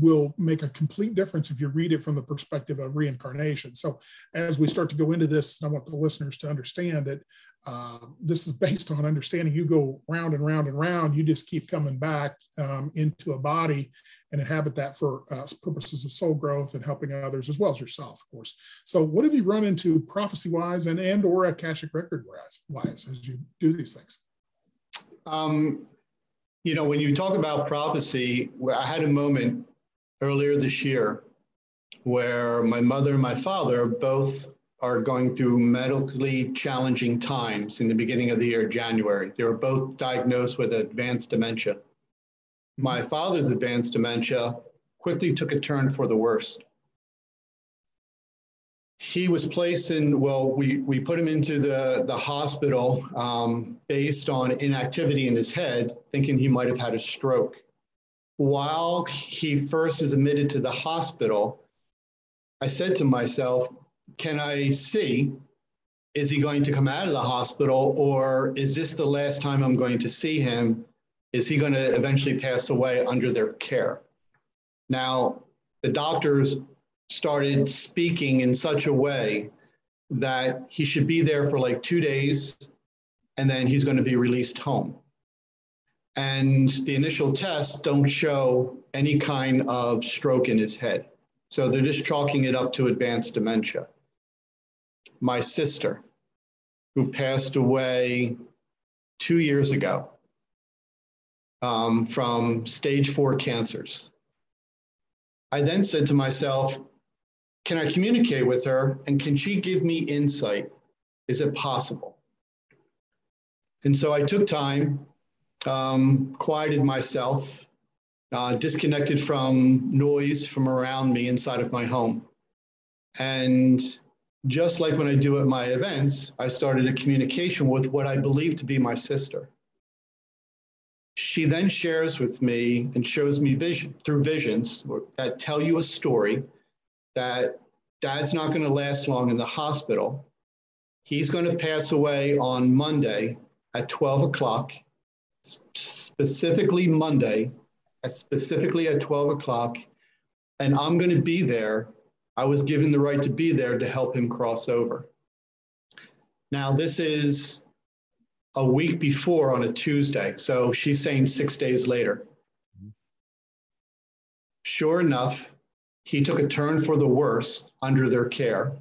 will make a complete difference if you read it from the perspective of reincarnation. So, as we start to go into this, I want the listeners to understand that uh, this is based on understanding you go round and round and round, you just keep coming back um, into a body and inhabit that for uh, purposes of soul growth and helping others as well as yourself, of course. So, what have you run into prophecy wise and, and or Akashic record wise as you do these things? Um, you know, when you talk about prophecy, I had a moment earlier this year where my mother and my father both are going through medically challenging times in the beginning of the year, January. They were both diagnosed with advanced dementia. My father's advanced dementia quickly took a turn for the worst. He was placed in, well, we, we put him into the, the hospital um, based on inactivity in his head, thinking he might have had a stroke while he first is admitted to the hospital, I said to myself, can I see? Is he going to come out of the hospital, or is this the last time I'm going to see him? Is he going to eventually pass away under their care? Now, the doctors started speaking in such a way that he should be there for like two days and then he's going to be released home. And the initial tests don't show any kind of stroke in his head. So they're just chalking it up to advanced dementia. My sister, who passed away two years ago um, from stage four cancers. I then said to myself, can I communicate with her and can she give me insight? Is it possible? And so I took time, um, quieted myself, uh, disconnected from noise from around me inside of my home. And just like when I do at my events, I started a communication with what I believe to be my sister. She then shares with me and shows me vision through visions that tell you a story that dad's not going to last long in the hospital. He's going to pass away on Monday at 12 o'clock, specifically Monday, at specifically at 12 o'clock, and I'm going to be there. I was given the right to be there to help him cross over. Now, this is a week before on a Tuesday, so she's saying six days later. Sure enough, he took a turn for the worse under their care,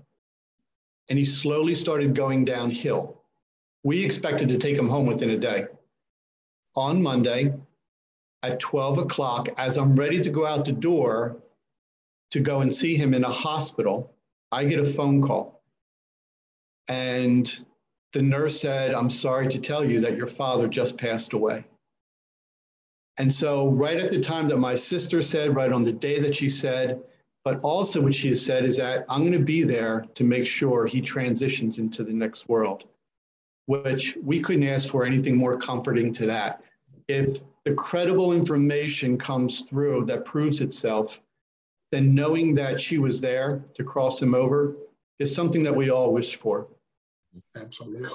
and he slowly started going downhill. We expected to take him home within a day. On Monday at 12 o'clock, as I'm ready to go out the door to go and see him in a hospital, I get a phone call. And the nurse said, I'm sorry to tell you that your father just passed away. And so, right at the time that my sister said, right on the day that she said, but also, what she has said is that I'm going to be there to make sure he transitions into the next world, which we couldn't ask for anything more comforting to that. If the credible information comes through that proves itself, then knowing that she was there to cross him over is something that we all wish for. Absolutely.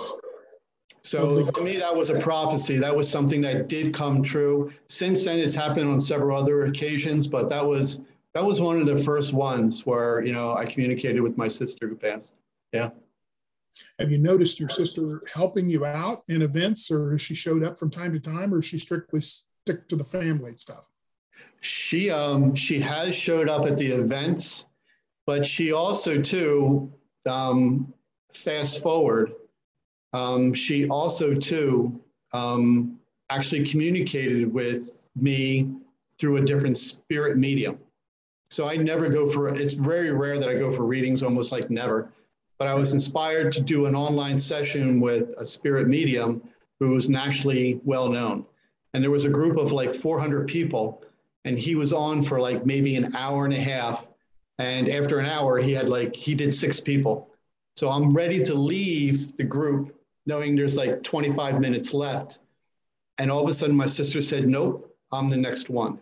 So to me, that was a prophecy. That was something that did come true. Since then, it's happened on several other occasions, but that was that was one of the first ones where you know I communicated with my sister who passed. Yeah. Have you noticed your sister helping you out in events, or has she showed up from time to time, or is she strictly stick to the family stuff? She um she has showed up at the events, but she also too um, fast forward. Um, she also too um, actually communicated with me through a different spirit medium. So I never go for, it's very rare that I go for readings, almost like never. But I was inspired to do an online session with a spirit medium who was nationally well known. And there was a group of like 400 people, and he was on for like maybe an hour and a half. And after an hour, he had like, he did six people. So I'm ready to leave the group knowing there's like 25 minutes left. And all of a sudden, my sister said, Nope, I'm the next one.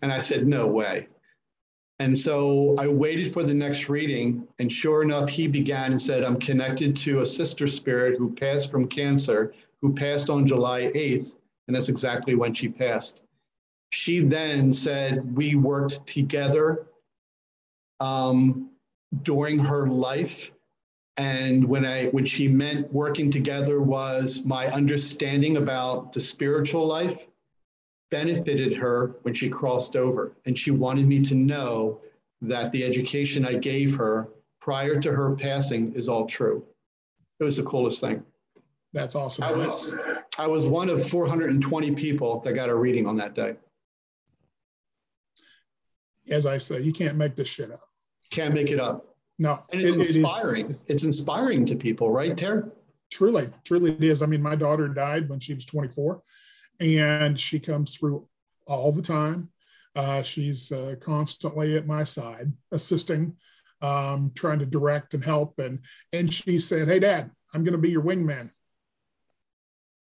And I said, No way. And so I waited for the next reading, and sure enough, he began and said, I'm connected to a sister spirit who passed from cancer, who passed on July 8th, and that's exactly when she passed. She then said, We worked together um, during her life. And when I when she meant working together was my understanding about the spiritual life benefited her when she crossed over. And she wanted me to know that the education I gave her prior to her passing is all true. It was the coolest thing. That's awesome. I was, I was one of 420 people that got a reading on that day. As I say, you can't make this shit up. Can't make it up. No. And it's it, inspiring. It is, it's inspiring to people, right, Ter? Truly, truly it is. I mean, my daughter died when she was 24 and she comes through all the time. Uh, she's uh, constantly at my side, assisting, um, trying to direct and help. And and she said, "Hey, Dad, I'm going to be your wingman.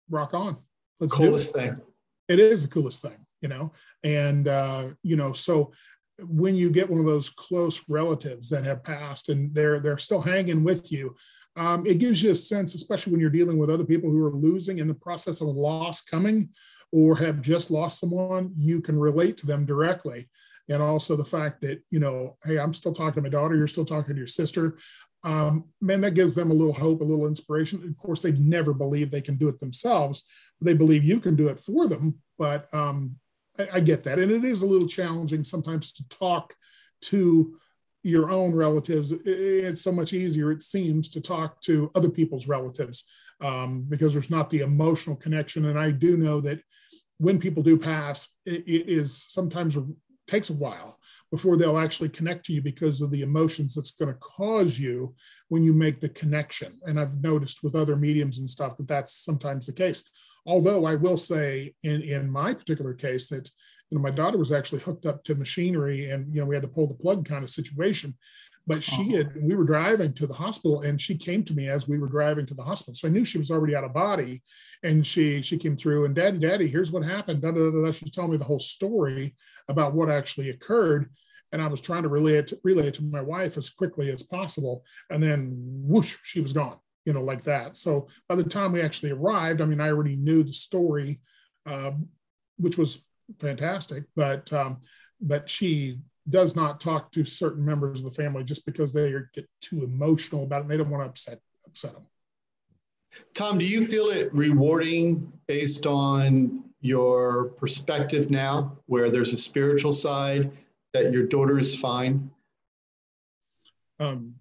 Rock on. Let's coolest do it. thing. It is the coolest thing, you know. And uh, you know, so when you get one of those close relatives that have passed and they're they're still hanging with you, um, it gives you a sense, especially when you're dealing with other people who are losing in the process of loss coming or have just lost someone, you can relate to them directly. And also the fact that, you know, hey, I'm still talking to my daughter, you're still talking to your sister. Um, man, that gives them a little hope, a little inspiration. Of course, they'd never believe they can do it themselves. They believe you can do it for them. But um, I, I get that. And it is a little challenging sometimes to talk to your own relatives, it's so much easier, it seems, to talk to other people's relatives um, because there's not the emotional connection. And I do know that when people do pass, it, it is sometimes takes a while before they'll actually connect to you because of the emotions that's going to cause you when you make the connection. And I've noticed with other mediums and stuff that that's sometimes the case. Although I will say in, in my particular case that you know my daughter was actually hooked up to machinery and you know we had to pull the plug kind of situation but she uh-huh. had we were driving to the hospital and she came to me as we were driving to the hospital. So i knew she was already out of body and she she came through and daddy daddy here's what happened. Da, da, da, da. she's telling me the whole story about what actually occurred. And i was trying to relay it to, relay it to my wife as quickly as possible. And then whoosh she was gone you know like that. So by the time we actually arrived i mean i already knew the story uh, which was fantastic. But um, but she does not talk to certain members of the family just because they get too emotional about it and they don't want to upset upset them. Tom, do you feel it rewarding based on your perspective now, where there's a spiritual side that your daughter is fine? Um,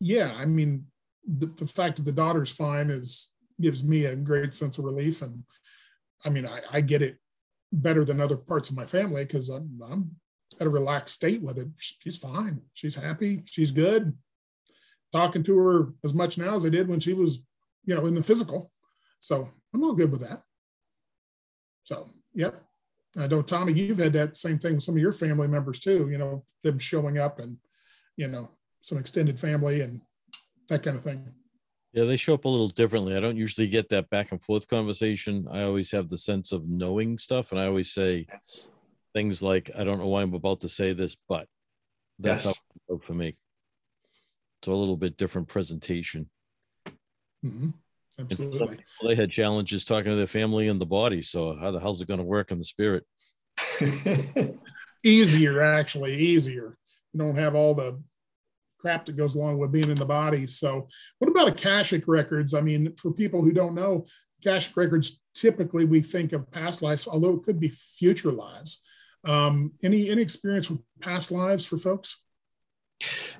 yeah, I mean, the, the fact that the daughter's fine is gives me a great sense of relief, and I mean, I, I get it better than other parts of my family because I'm, I'm at a relaxed state with it. She's fine. She's happy. She's good. Talking to her as much now as I did when she was, you know, in the physical. So I'm all good with that. So, yep. I know, Tommy, you've had that same thing with some of your family members too, you know, them showing up and, you know, some extended family and that kind of thing. Yeah, they show up a little differently. I don't usually get that back and forth conversation. I always have the sense of knowing stuff. And I always say, yes things like I don't know why I'm about to say this, but that's yes. how for me. It's a little bit different presentation. Mm-hmm. Absolutely. They had challenges talking to their family and the body. So how the hell's it going to work in the spirit? [LAUGHS] easier, actually, easier. You don't have all the crap that goes along with being in the body. So, what about Akashic records? I mean, for people who don't know, Akashic records typically we think of past lives, although it could be future lives. Um, any any experience with past lives for folks?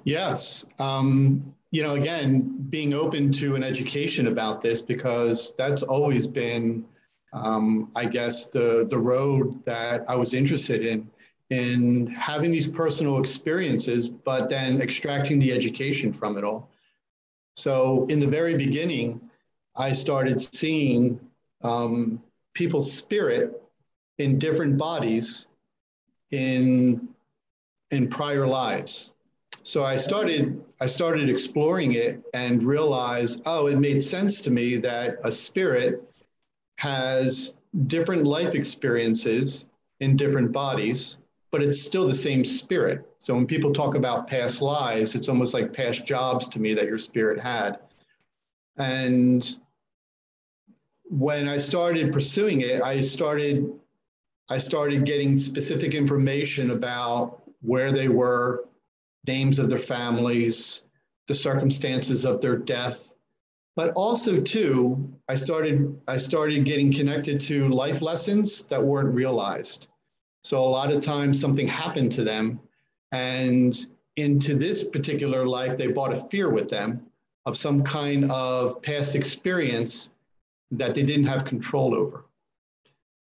Yes. Um, you know, again, being open to an education about this because that's always been, um, I guess, the the road that I was interested in in having these personal experiences, but then extracting the education from it all. So, in the very beginning, I started seeing um, people's spirit in different bodies in in prior lives. So I started I started exploring it and realized, oh, it made sense to me that a spirit has different life experiences in different bodies, but it's still the same spirit. So when people talk about past lives, it's almost like past jobs to me that your spirit had. And when I started pursuing it, I started I started getting specific information about where they were, names of their families, the circumstances of their death. But also too, I started I started getting connected to life lessons that weren't realized. So a lot of times something happened to them and into this particular life they brought a fear with them of some kind of past experience that they didn't have control over.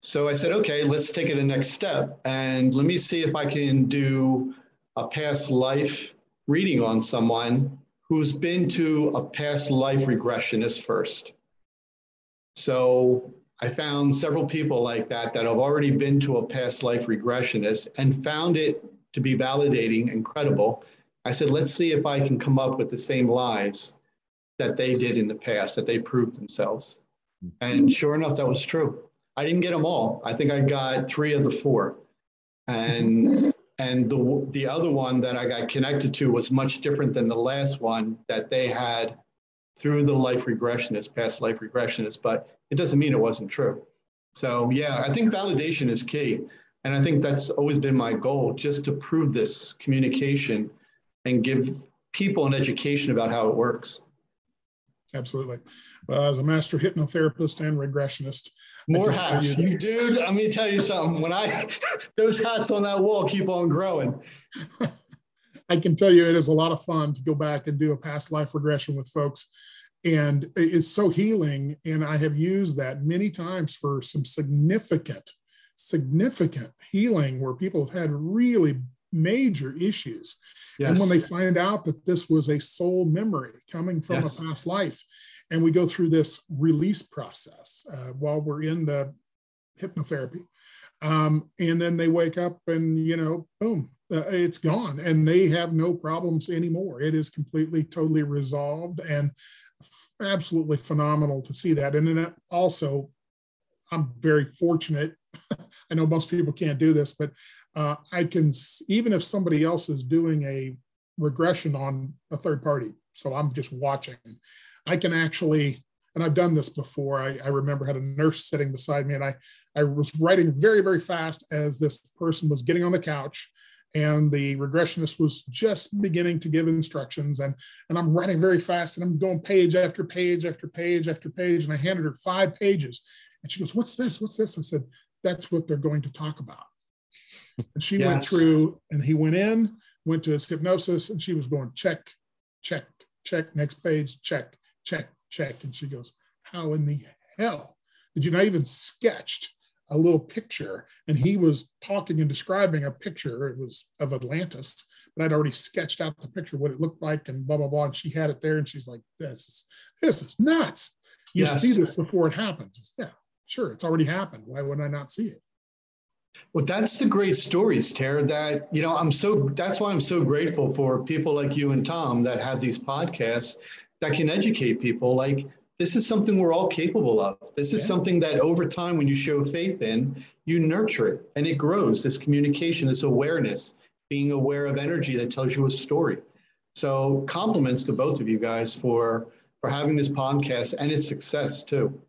So I said, okay, let's take it a next step and let me see if I can do a past life reading on someone who's been to a past life regressionist first. So I found several people like that that have already been to a past life regressionist and found it to be validating, incredible. I said, let's see if I can come up with the same lives that they did in the past, that they proved themselves. And sure enough, that was true. I didn't get them all. I think I got three of the four. And and the the other one that I got connected to was much different than the last one that they had through the life regressionist, past life regressionist. But it doesn't mean it wasn't true. So yeah, I think validation is key, and I think that's always been my goal, just to prove this communication and give people an education about how it works. Absolutely. Well, as a master hypnotherapist and regressionist, more hats, you, you dude. Let me tell you something. When I [LAUGHS] those hats on that wall keep on growing. [LAUGHS] I can tell you it is a lot of fun to go back and do a past life regression with folks. And it's so healing. And I have used that many times for some significant, significant healing where people have had really major issues. Yes. And when they find out that this was a soul memory coming from yes. a past life, and we go through this release process uh, while we're in the hypnotherapy. Um, and then they wake up and, you know, boom, uh, it's gone and they have no problems anymore. It is completely, totally resolved and f- absolutely phenomenal to see that. And then also, I'm very fortunate. [LAUGHS] I know most people can't do this, but uh, I can, even if somebody else is doing a regression on a third party, so I'm just watching, I can actually, and I've done this before. I, I remember had a nurse sitting beside me, and I, I was writing very, very fast as this person was getting on the couch and the regressionist was just beginning to give instructions and and i'm writing very fast and i'm going page after page after page after page and i handed her five pages and she goes what's this what's this i said that's what they're going to talk about and she yes. went through and he went in went to his hypnosis and she was going check check check next page check check, check. And she goes, How in the hell did you not even sketched a little picture? And he was talking and describing a picture. It was of Atlantis, but I'd already sketched out the picture, what it looked like, and blah, blah, blah. And she had it there. And she's like, This is this is nuts. You yes. see this before it happens. Yeah, sure, it's already happened. Why would I not see it? Well, that's the great stories, Tara. That you know, I'm so. That's why I'm so grateful for people like you and Tom that have these podcasts that can educate people like this is something we're all capable of. This is yeah. something that over time, when you show faith in, you nurture it and it grows this communication, this awareness, being aware of energy that tells you a story. So, compliments to both of you guys for for having this podcast and its success too.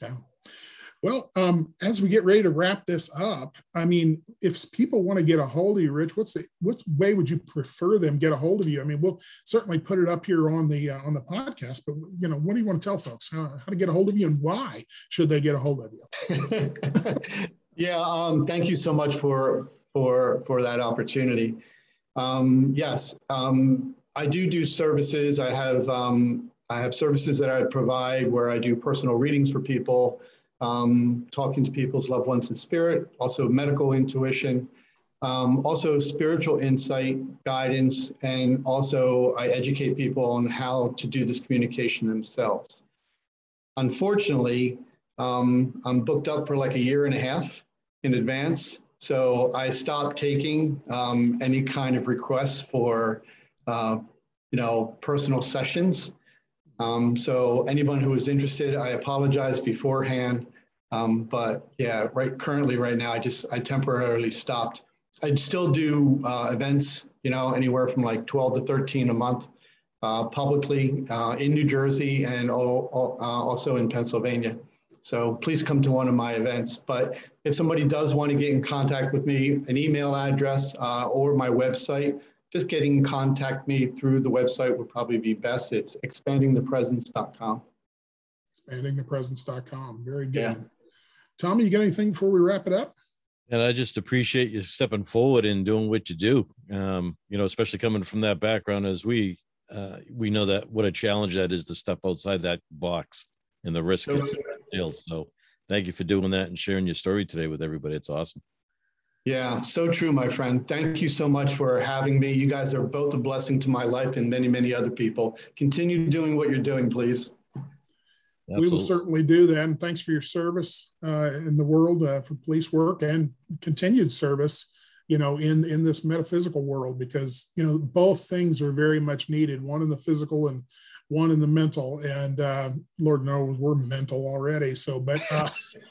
Yeah. Well, um, as we get ready to wrap this up, I mean, if people want to get a hold of you, Rich, what's the what way would you prefer them get a hold of you? I mean, we'll certainly put it up here on the uh, on the podcast, but you know, what do you want to tell folks how, how to get a hold of you and why should they get a hold of you? [LAUGHS] yeah, um, thank you so much for for for that opportunity. Um, yes, um, I do do services. I have um, I have services that I provide where I do personal readings for people um, talking to people's loved ones in spirit, also medical intuition, um, also spiritual insight, guidance, and also I educate people on how to do this communication themselves. Unfortunately, um, I'm booked up for like a year and a half in advance. So I stopped taking um, any kind of requests for, uh, you know, personal sessions. Um, so anyone who is interested, I apologize beforehand. Um, but yeah, right currently right now, I just I temporarily stopped. I still do uh, events, you know, anywhere from like 12 to 13 a month, uh, publicly uh, in New Jersey and all, all, uh, also in Pennsylvania. So please come to one of my events. But if somebody does want to get in contact with me, an email address uh, or my website, just getting in contact me through the website would probably be best. It's expandingthepresence.com. Expandingthepresence.com. Very good. Yeah. Tommy, you got anything before we wrap it up? And I just appreciate you stepping forward and doing what you do. Um, you know, especially coming from that background as we uh, we know that what a challenge that is to step outside that box and the risk so, of So thank you for doing that and sharing your story today with everybody. It's awesome. Yeah, so true, my friend. Thank you so much for having me. You guys are both a blessing to my life and many, many other people. Continue doing what you're doing, please. Absolutely. We will certainly do that. And thanks for your service uh, in the world uh, for police work and continued service, you know, in in this metaphysical world because you know both things are very much needed. One in the physical and one in the mental, and uh, Lord knows we're mental already. So, but uh,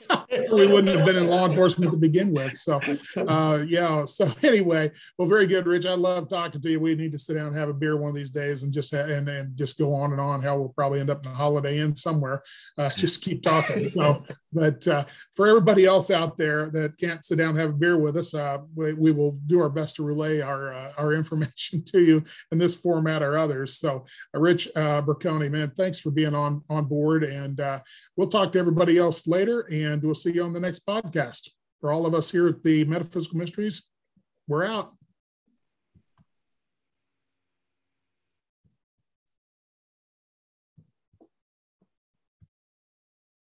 [LAUGHS] we wouldn't have been in law enforcement to begin with. So, uh, yeah. So [LAUGHS] anyway, well, very good, Rich. I love talking to you. We need to sit down and have a beer one of these days and just and and just go on and on. How we'll probably end up in a Holiday Inn somewhere. Uh, [LAUGHS] just keep talking. So, but uh, for everybody else out there that can't sit down and have a beer with us, uh, we, we will do our best to relay our our information to you in this format or others. So, Rich Braconi, man, thanks for being on on board, and uh, we'll talk to everybody else later, and we'll see you on the next podcast. For all of us here at the Metaphysical Mysteries, we're out.